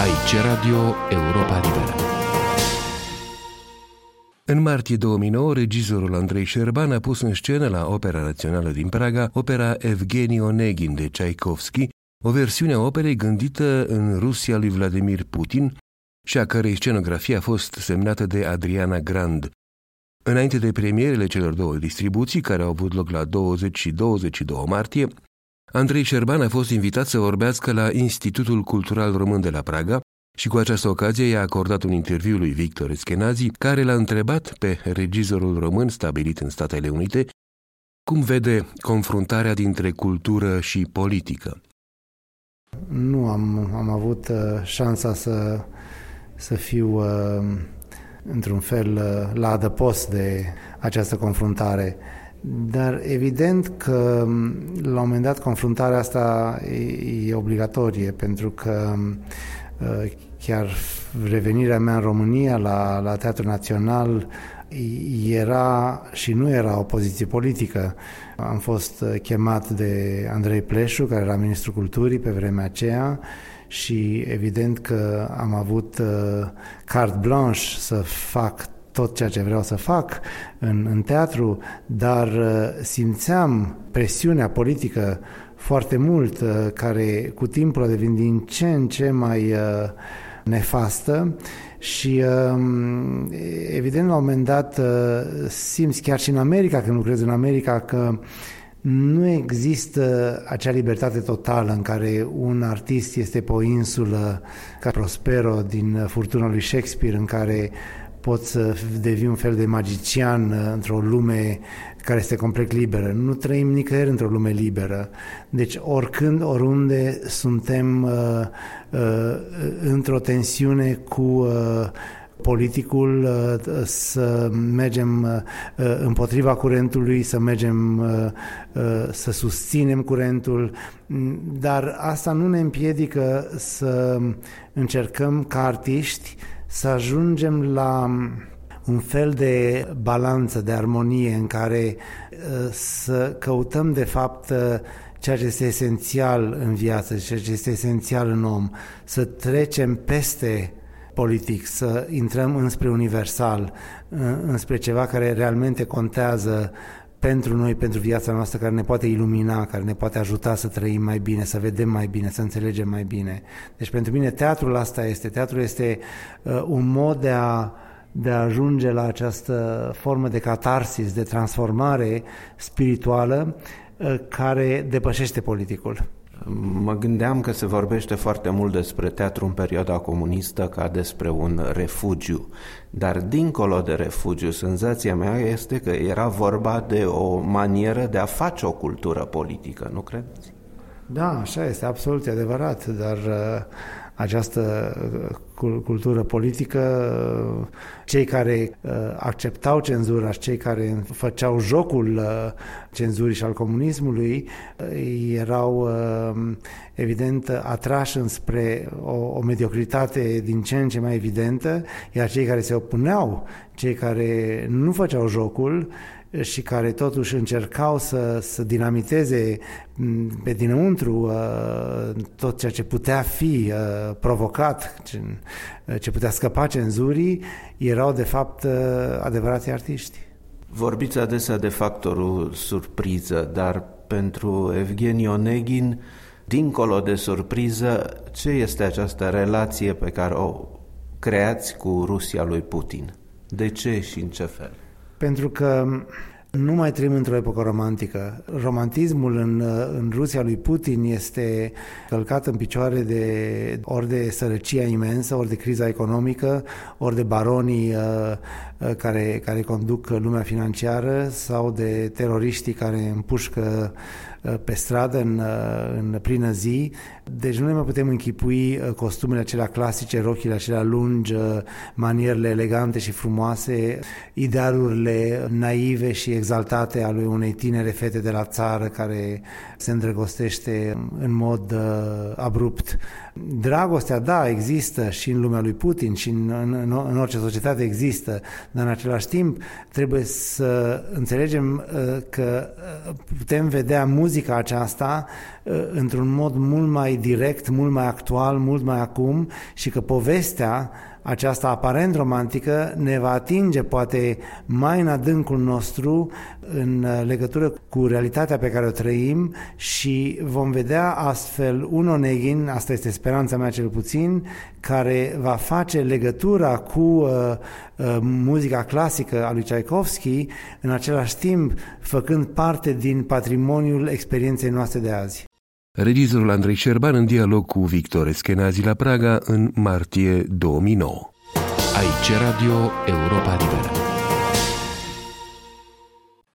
Aici Radio Europa Liberă. În martie 2009, regizorul Andrei Șerban a pus în scenă la Opera Națională din Praga opera Evgeni Onegin de Tchaikovsky, o versiune a operei gândită în Rusia lui Vladimir Putin și a cărei scenografie a fost semnată de Adriana Grand. Înainte de premierele celor două distribuții, care au avut loc la 20 și 22 martie, Andrei Șerban a fost invitat să vorbească la Institutul Cultural Român de la Praga și cu această ocazie i-a acordat un interviu lui Victor Eskenazi, care l-a întrebat pe regizorul român stabilit în Statele Unite cum vede confruntarea dintre cultură și politică. Nu am, am avut uh, șansa să, să fiu uh, într-un fel uh, la adăpost de această confruntare. Dar evident că la un moment dat confruntarea asta e, e obligatorie pentru că uh, chiar revenirea mea în România la, la Teatrul Național era și nu era o poziție politică. Am fost chemat de Andrei Pleșu, care era ministrul culturii pe vremea aceea și evident că am avut uh, carte blanche să fac tot ceea ce vreau să fac în, în teatru, dar uh, simțeam presiunea politică foarte mult, uh, care cu timpul a devenit din ce în ce mai uh, nefastă și um, evident la un moment dat simți chiar și în America, când lucrezi în America, că nu există acea libertate totală în care un artist este pe o insulă ca Prospero din Furtuna lui Shakespeare, în care poți să devii un fel de magician uh, într-o lume care este complet liberă. Nu trăim nicăieri într-o lume liberă. Deci oricând, oriunde suntem uh, uh, într-o tensiune cu uh, politicul, uh, să mergem uh, împotriva curentului, să mergem să susținem curentul, dar asta nu ne împiedică să încercăm ca artiști să ajungem la un fel de balanță, de armonie în care uh, să căutăm de fapt uh, ceea ce este esențial în viață, ceea ce este esențial în om, să trecem peste politic, să intrăm înspre universal, uh, înspre ceva care realmente contează pentru noi, pentru viața noastră, care ne poate ilumina, care ne poate ajuta să trăim mai bine, să vedem mai bine, să înțelegem mai bine. Deci pentru mine teatrul asta este. Teatrul este uh, un mod de a, de a ajunge la această formă de catarsis, de transformare spirituală uh, care depășește politicul. Mă gândeam că se vorbește foarte mult despre teatru în perioada comunistă ca despre un refugiu, dar dincolo de refugiu, senzația mea este că era vorba de o manieră de a face o cultură politică, nu credeți? Da, așa este, absolut adevărat, dar uh, această uh, cultură politică, uh, cei care uh, acceptau cenzura și cei care făceau jocul cenzurii și al comunismului erau evident atrași înspre o, o mediocritate din ce în ce mai evidentă, iar cei care se opuneau, cei care nu făceau jocul, și care totuși încercau să, să dinamiteze pe dinăuntru uh, tot ceea ce putea fi uh, provocat, ce, uh, ce putea scăpa cenzurii, erau de fapt adevărați artiști. Vorbiți adesea de factorul surpriză, dar pentru Evgeni Onegin, dincolo de surpriză, ce este această relație pe care o creați cu Rusia lui Putin? De ce și în ce fel? Pentru că nu mai trăim într-o epocă romantică. Romantismul în, în Rusia lui Putin este călcat în picioare de ori de sărăcia imensă, ori de criza economică, ori de baronii uh, uh, care, care conduc lumea financiară sau de teroriștii care împușcă uh, pe stradă în, uh, în plină zi. Deci nu ne mai putem închipui uh, costumele acelea clasice, rochile acelea lungi, manierele elegante și frumoase, idealurile naive și exaltate ale unei tinere fete de la țară care se îndrăgostește în mod uh, abrupt. Dragostea, da, există și în lumea lui Putin și în, în, în orice societate există, dar în același timp trebuie să înțelegem uh, că putem vedea muzica muzica aceasta într-un mod mult mai direct, mult mai actual, mult mai acum și că povestea aceasta aparent romantică ne va atinge poate mai în adâncul nostru în legătură cu realitatea pe care o trăim și vom vedea astfel un Oneghin, asta este speranța mea cel puțin, care va face legătura cu uh, uh, muzica clasică a lui Tchaikovsky, în același timp făcând parte din patrimoniul experienței noastre de azi. Regizorul Andrei Șerban în dialog cu Victor Eskenazi la Praga în martie 2009. Aici Radio Europa Liberă.